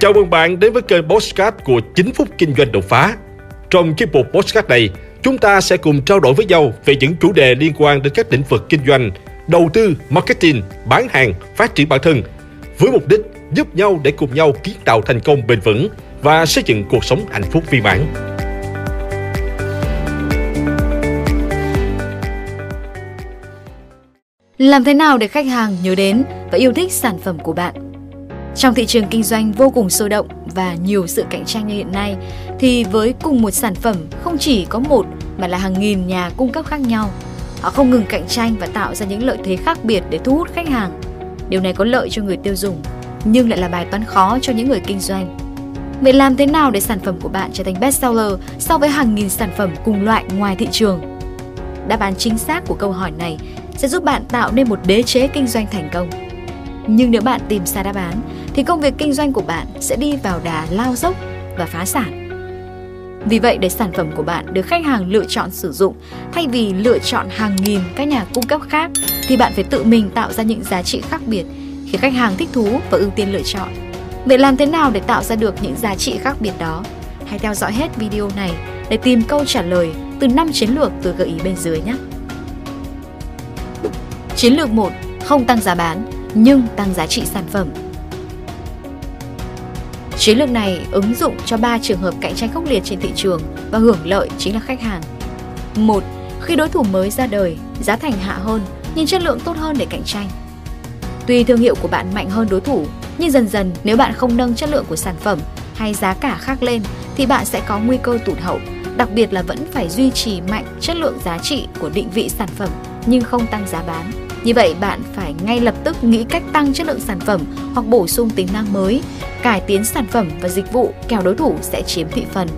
Chào mừng bạn đến với kênh Postcard của 9 phút kinh doanh đột phá. Trong chiếc mục Postcard này, chúng ta sẽ cùng trao đổi với nhau về những chủ đề liên quan đến các lĩnh vực kinh doanh, đầu tư, marketing, bán hàng, phát triển bản thân, với mục đích giúp nhau để cùng nhau kiến tạo thành công bền vững và xây dựng cuộc sống hạnh phúc viên mãn. Làm thế nào để khách hàng nhớ đến và yêu thích sản phẩm của bạn? Trong thị trường kinh doanh vô cùng sôi động và nhiều sự cạnh tranh như hiện nay, thì với cùng một sản phẩm không chỉ có một mà là hàng nghìn nhà cung cấp khác nhau. Họ không ngừng cạnh tranh và tạo ra những lợi thế khác biệt để thu hút khách hàng. Điều này có lợi cho người tiêu dùng, nhưng lại là bài toán khó cho những người kinh doanh. Vậy làm thế nào để sản phẩm của bạn trở thành bestseller so với hàng nghìn sản phẩm cùng loại ngoài thị trường? Đáp án chính xác của câu hỏi này sẽ giúp bạn tạo nên một đế chế kinh doanh thành công. Nhưng nếu bạn tìm sai đáp án thì công việc kinh doanh của bạn sẽ đi vào đà lao dốc và phá sản. Vì vậy, để sản phẩm của bạn được khách hàng lựa chọn sử dụng, thay vì lựa chọn hàng nghìn các nhà cung cấp khác, thì bạn phải tự mình tạo ra những giá trị khác biệt khiến khách hàng thích thú và ưu tiên lựa chọn. Vậy làm thế nào để tạo ra được những giá trị khác biệt đó? Hãy theo dõi hết video này để tìm câu trả lời từ 5 chiến lược tôi gợi ý bên dưới nhé. Chiến lược 1. Không tăng giá bán, nhưng tăng giá trị sản phẩm. Chiến lược này ứng dụng cho 3 trường hợp cạnh tranh khốc liệt trên thị trường và hưởng lợi chính là khách hàng. 1. Khi đối thủ mới ra đời, giá thành hạ hơn nhưng chất lượng tốt hơn để cạnh tranh. Tuy thương hiệu của bạn mạnh hơn đối thủ, nhưng dần dần nếu bạn không nâng chất lượng của sản phẩm hay giá cả khác lên thì bạn sẽ có nguy cơ tụt hậu, đặc biệt là vẫn phải duy trì mạnh chất lượng giá trị của định vị sản phẩm nhưng không tăng giá bán. Như vậy bạn phải ngay lập tức nghĩ cách tăng chất lượng sản phẩm hoặc bổ sung tính năng mới, cải tiến sản phẩm và dịch vụ Kèo đối thủ sẽ chiếm thị phần.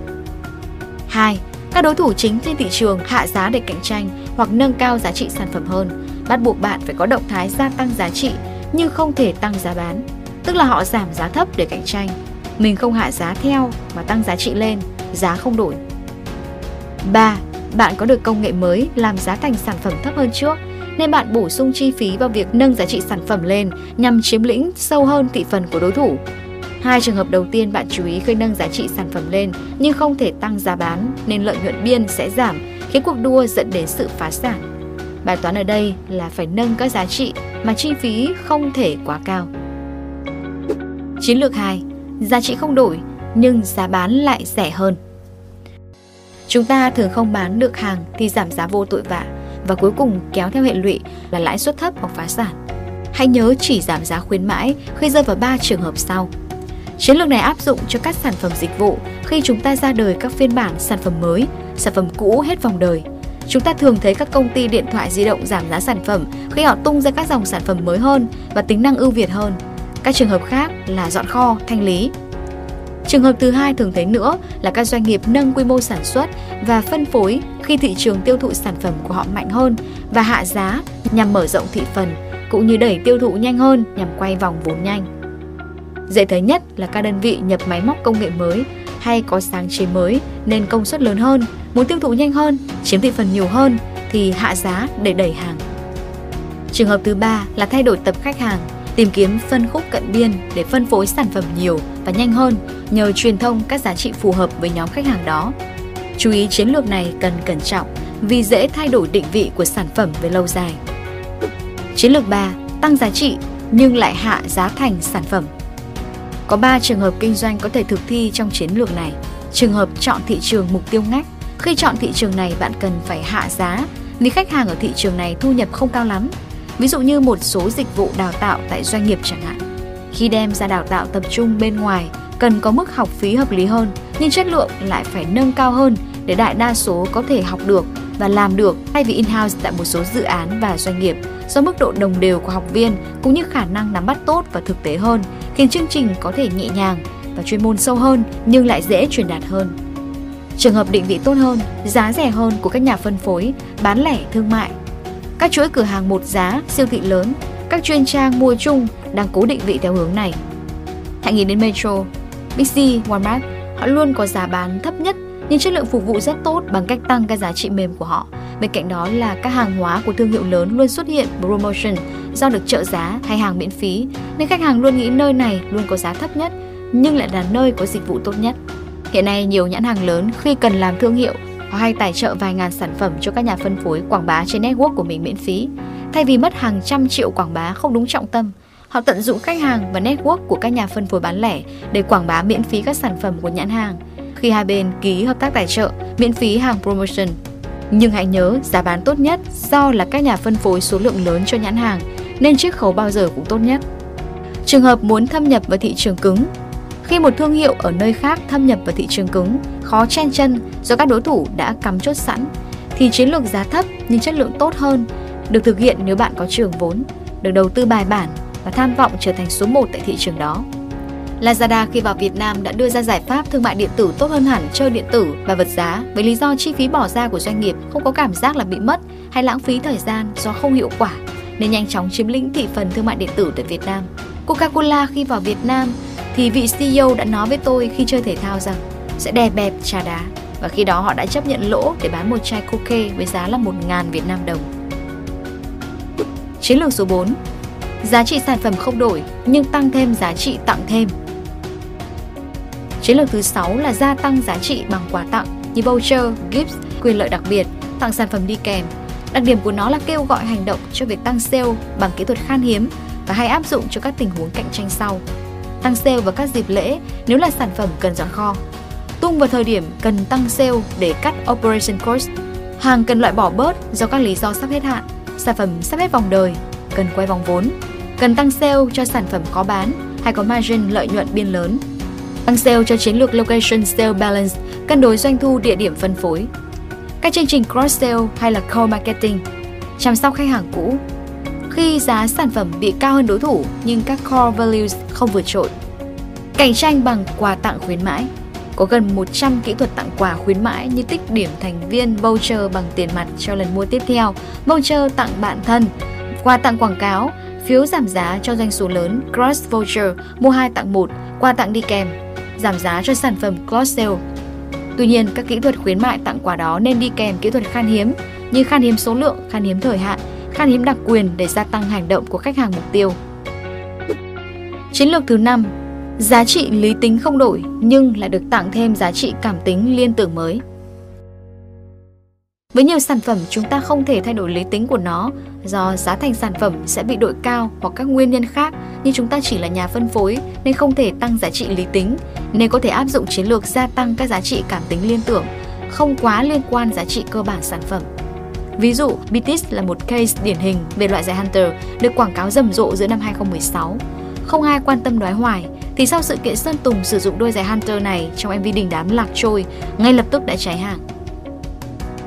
2. Các đối thủ chính trên thị trường hạ giá để cạnh tranh hoặc nâng cao giá trị sản phẩm hơn, bắt buộc bạn phải có động thái gia tăng giá trị nhưng không thể tăng giá bán, tức là họ giảm giá thấp để cạnh tranh. Mình không hạ giá theo mà tăng giá trị lên, giá không đổi. 3. Bạn có được công nghệ mới làm giá thành sản phẩm thấp hơn trước nên bạn bổ sung chi phí vào việc nâng giá trị sản phẩm lên nhằm chiếm lĩnh sâu hơn thị phần của đối thủ. Hai trường hợp đầu tiên bạn chú ý khi nâng giá trị sản phẩm lên nhưng không thể tăng giá bán nên lợi nhuận biên sẽ giảm, khiến cuộc đua dẫn đến sự phá sản. Bài toán ở đây là phải nâng các giá trị mà chi phí không thể quá cao. Chiến lược 2. Giá trị không đổi nhưng giá bán lại rẻ hơn. Chúng ta thường không bán được hàng thì giảm giá vô tội vạ và cuối cùng kéo theo hệ lụy là lãi suất thấp hoặc phá sản. Hãy nhớ chỉ giảm giá khuyến mãi khi rơi vào 3 trường hợp sau. Chiến lược này áp dụng cho các sản phẩm dịch vụ khi chúng ta ra đời các phiên bản sản phẩm mới, sản phẩm cũ hết vòng đời. Chúng ta thường thấy các công ty điện thoại di động giảm giá sản phẩm khi họ tung ra các dòng sản phẩm mới hơn và tính năng ưu việt hơn. Các trường hợp khác là dọn kho, thanh lý, Trường hợp thứ hai thường thấy nữa là các doanh nghiệp nâng quy mô sản xuất và phân phối khi thị trường tiêu thụ sản phẩm của họ mạnh hơn và hạ giá nhằm mở rộng thị phần cũng như đẩy tiêu thụ nhanh hơn nhằm quay vòng vốn nhanh. Dễ thấy nhất là các đơn vị nhập máy móc công nghệ mới hay có sáng chế mới nên công suất lớn hơn, muốn tiêu thụ nhanh hơn, chiếm thị phần nhiều hơn thì hạ giá để đẩy hàng. Trường hợp thứ ba là thay đổi tập khách hàng tìm kiếm phân khúc cận biên để phân phối sản phẩm nhiều và nhanh hơn nhờ truyền thông các giá trị phù hợp với nhóm khách hàng đó. Chú ý chiến lược này cần cẩn trọng vì dễ thay đổi định vị của sản phẩm về lâu dài. Chiến lược 3. Tăng giá trị nhưng lại hạ giá thành sản phẩm. Có 3 trường hợp kinh doanh có thể thực thi trong chiến lược này. Trường hợp chọn thị trường mục tiêu ngách. Khi chọn thị trường này, bạn cần phải hạ giá vì khách hàng ở thị trường này thu nhập không cao lắm Ví dụ như một số dịch vụ đào tạo tại doanh nghiệp chẳng hạn. Khi đem ra đào tạo tập trung bên ngoài, cần có mức học phí hợp lý hơn, nhưng chất lượng lại phải nâng cao hơn để đại đa số có thể học được và làm được thay vì in-house tại một số dự án và doanh nghiệp do mức độ đồng đều của học viên cũng như khả năng nắm bắt tốt và thực tế hơn, khiến chương trình có thể nhẹ nhàng và chuyên môn sâu hơn nhưng lại dễ truyền đạt hơn. Trường hợp định vị tốt hơn, giá rẻ hơn của các nhà phân phối, bán lẻ thương mại các chuỗi cửa hàng một giá, siêu thị lớn, các chuyên trang mua chung đang cố định vị theo hướng này. Hãy nghĩ đến Metro, Big C, Walmart, họ luôn có giá bán thấp nhất nhưng chất lượng phục vụ rất tốt bằng cách tăng các giá trị mềm của họ. Bên cạnh đó là các hàng hóa của thương hiệu lớn luôn xuất hiện promotion do được trợ giá hay hàng miễn phí, nên khách hàng luôn nghĩ nơi này luôn có giá thấp nhất nhưng lại là nơi có dịch vụ tốt nhất. Hiện nay nhiều nhãn hàng lớn khi cần làm thương hiệu họ hay tài trợ vài ngàn sản phẩm cho các nhà phân phối quảng bá trên network của mình miễn phí. Thay vì mất hàng trăm triệu quảng bá không đúng trọng tâm, họ tận dụng khách hàng và network của các nhà phân phối bán lẻ để quảng bá miễn phí các sản phẩm của nhãn hàng. Khi hai bên ký hợp tác tài trợ, miễn phí hàng promotion. Nhưng hãy nhớ, giá bán tốt nhất do là các nhà phân phối số lượng lớn cho nhãn hàng, nên chiết khấu bao giờ cũng tốt nhất. Trường hợp muốn thâm nhập vào thị trường cứng khi một thương hiệu ở nơi khác thâm nhập vào thị trường cứng, khó chen chân do các đối thủ đã cắm chốt sẵn, thì chiến lược giá thấp nhưng chất lượng tốt hơn được thực hiện nếu bạn có trường vốn, được đầu tư bài bản và tham vọng trở thành số 1 tại thị trường đó. Lazada khi vào Việt Nam đã đưa ra giải pháp thương mại điện tử tốt hơn hẳn chơi điện tử và vật giá với lý do chi phí bỏ ra của doanh nghiệp không có cảm giác là bị mất hay lãng phí thời gian do không hiệu quả nên nhanh chóng chiếm lĩnh thị phần thương mại điện tử tại Việt Nam. Coca-Cola khi vào Việt Nam thì vị CEO đã nói với tôi khi chơi thể thao rằng sẽ đè bẹp trà đá và khi đó họ đã chấp nhận lỗ để bán một chai coke với giá là 1.000 Việt Nam đồng. Chiến lược số 4 Giá trị sản phẩm không đổi nhưng tăng thêm giá trị tặng thêm. Chiến lược thứ 6 là gia tăng giá trị bằng quà tặng như voucher, gifts, quyền lợi đặc biệt, tặng sản phẩm đi kèm. Đặc điểm của nó là kêu gọi hành động cho việc tăng sale bằng kỹ thuật khan hiếm và hay áp dụng cho các tình huống cạnh tranh sau tăng sale vào các dịp lễ nếu là sản phẩm cần dọn kho. Tung vào thời điểm cần tăng sale để cắt operation cost. Hàng cần loại bỏ bớt do các lý do sắp hết hạn, sản phẩm sắp hết vòng đời, cần quay vòng vốn, cần tăng sale cho sản phẩm khó bán hay có margin lợi nhuận biên lớn. Tăng sale cho chiến lược location sale balance, cân đối doanh thu địa điểm phân phối. Các chương trình cross sale hay là co-marketing, chăm sóc khách hàng cũ, khi giá sản phẩm bị cao hơn đối thủ nhưng các core values không vượt trội. Cạnh tranh bằng quà tặng khuyến mãi có gần 100 kỹ thuật tặng quà khuyến mãi như tích điểm thành viên, voucher bằng tiền mặt cho lần mua tiếp theo, voucher tặng bạn thân, quà tặng quảng cáo, phiếu giảm giá cho doanh số lớn, cross voucher, mua 2 tặng 1, quà tặng đi kèm, giảm giá cho sản phẩm cross sale. Tuy nhiên, các kỹ thuật khuyến mại tặng quà đó nên đi kèm kỹ thuật khan hiếm như khan hiếm số lượng, khan hiếm thời hạn, khan hiếm đặc quyền để gia tăng hành động của khách hàng mục tiêu. Chiến lược thứ 5 Giá trị lý tính không đổi nhưng lại được tặng thêm giá trị cảm tính liên tưởng mới. Với nhiều sản phẩm chúng ta không thể thay đổi lý tính của nó do giá thành sản phẩm sẽ bị đội cao hoặc các nguyên nhân khác nhưng chúng ta chỉ là nhà phân phối nên không thể tăng giá trị lý tính nên có thể áp dụng chiến lược gia tăng các giá trị cảm tính liên tưởng không quá liên quan giá trị cơ bản sản phẩm. Ví dụ, BTS là một case điển hình về loại giày Hunter được quảng cáo rầm rộ giữa năm 2016. Không ai quan tâm đoái hoài, thì sau sự kiện Sơn Tùng sử dụng đôi giày Hunter này trong MV đình đám lạc trôi, ngay lập tức đã cháy hàng.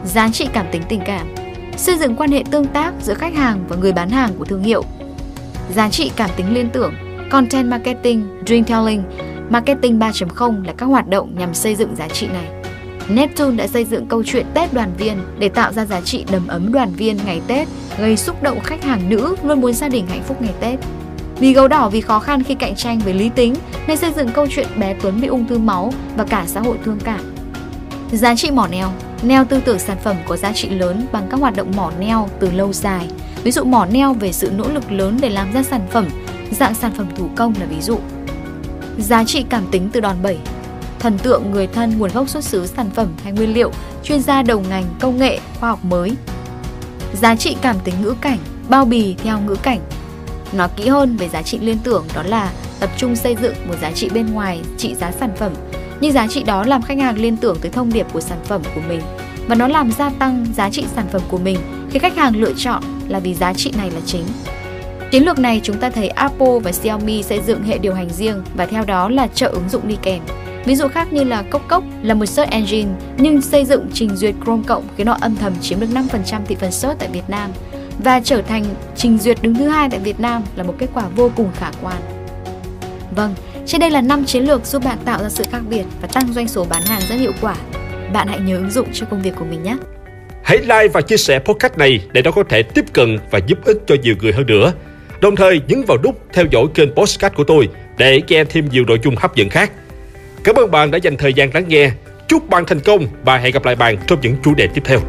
Giá trị cảm tính tình cảm Xây dựng quan hệ tương tác giữa khách hàng và người bán hàng của thương hiệu Giá trị cảm tính liên tưởng Content marketing, dream telling, marketing 3.0 là các hoạt động nhằm xây dựng giá trị này. Neptune đã xây dựng câu chuyện Tết đoàn viên để tạo ra giá trị đầm ấm đoàn viên ngày Tết, gây xúc động khách hàng nữ luôn muốn gia đình hạnh phúc ngày Tết. Vì gấu đỏ vì khó khăn khi cạnh tranh với lý tính nên xây dựng câu chuyện bé Tuấn bị ung thư máu và cả xã hội thương cảm. Giá trị mỏ neo Neo tư tưởng sản phẩm có giá trị lớn bằng các hoạt động mỏ neo từ lâu dài. Ví dụ mỏ neo về sự nỗ lực lớn để làm ra sản phẩm, dạng sản phẩm thủ công là ví dụ. Giá trị cảm tính từ đòn bẩy thần tượng người thân nguồn gốc xuất xứ sản phẩm hay nguyên liệu, chuyên gia đầu ngành, công nghệ, khoa học mới. Giá trị cảm tính ngữ cảnh, bao bì theo ngữ cảnh. Nói kỹ hơn về giá trị liên tưởng đó là tập trung xây dựng một giá trị bên ngoài trị giá sản phẩm, nhưng giá trị đó làm khách hàng liên tưởng tới thông điệp của sản phẩm của mình và nó làm gia tăng giá trị sản phẩm của mình khi khách hàng lựa chọn là vì giá trị này là chính. Chiến lược này chúng ta thấy Apple và Xiaomi xây dựng hệ điều hành riêng và theo đó là trợ ứng dụng đi kèm. Ví dụ khác như là Cốc Cốc là một search engine nhưng xây dựng trình duyệt Chrome cộng khiến nó âm thầm chiếm được 5% thị phần search tại Việt Nam và trở thành trình duyệt đứng thứ hai tại Việt Nam là một kết quả vô cùng khả quan. Vâng, trên đây là 5 chiến lược giúp bạn tạo ra sự khác biệt và tăng doanh số bán hàng rất hiệu quả. Bạn hãy nhớ ứng dụng cho công việc của mình nhé. Hãy like và chia sẻ podcast này để nó có thể tiếp cận và giúp ích cho nhiều người hơn nữa. Đồng thời nhấn vào nút theo dõi kênh podcast của tôi để nghe thêm nhiều nội dung hấp dẫn khác. Cảm ơn bạn đã dành thời gian lắng nghe. Chúc bạn thành công và hẹn gặp lại bạn trong những chủ đề tiếp theo.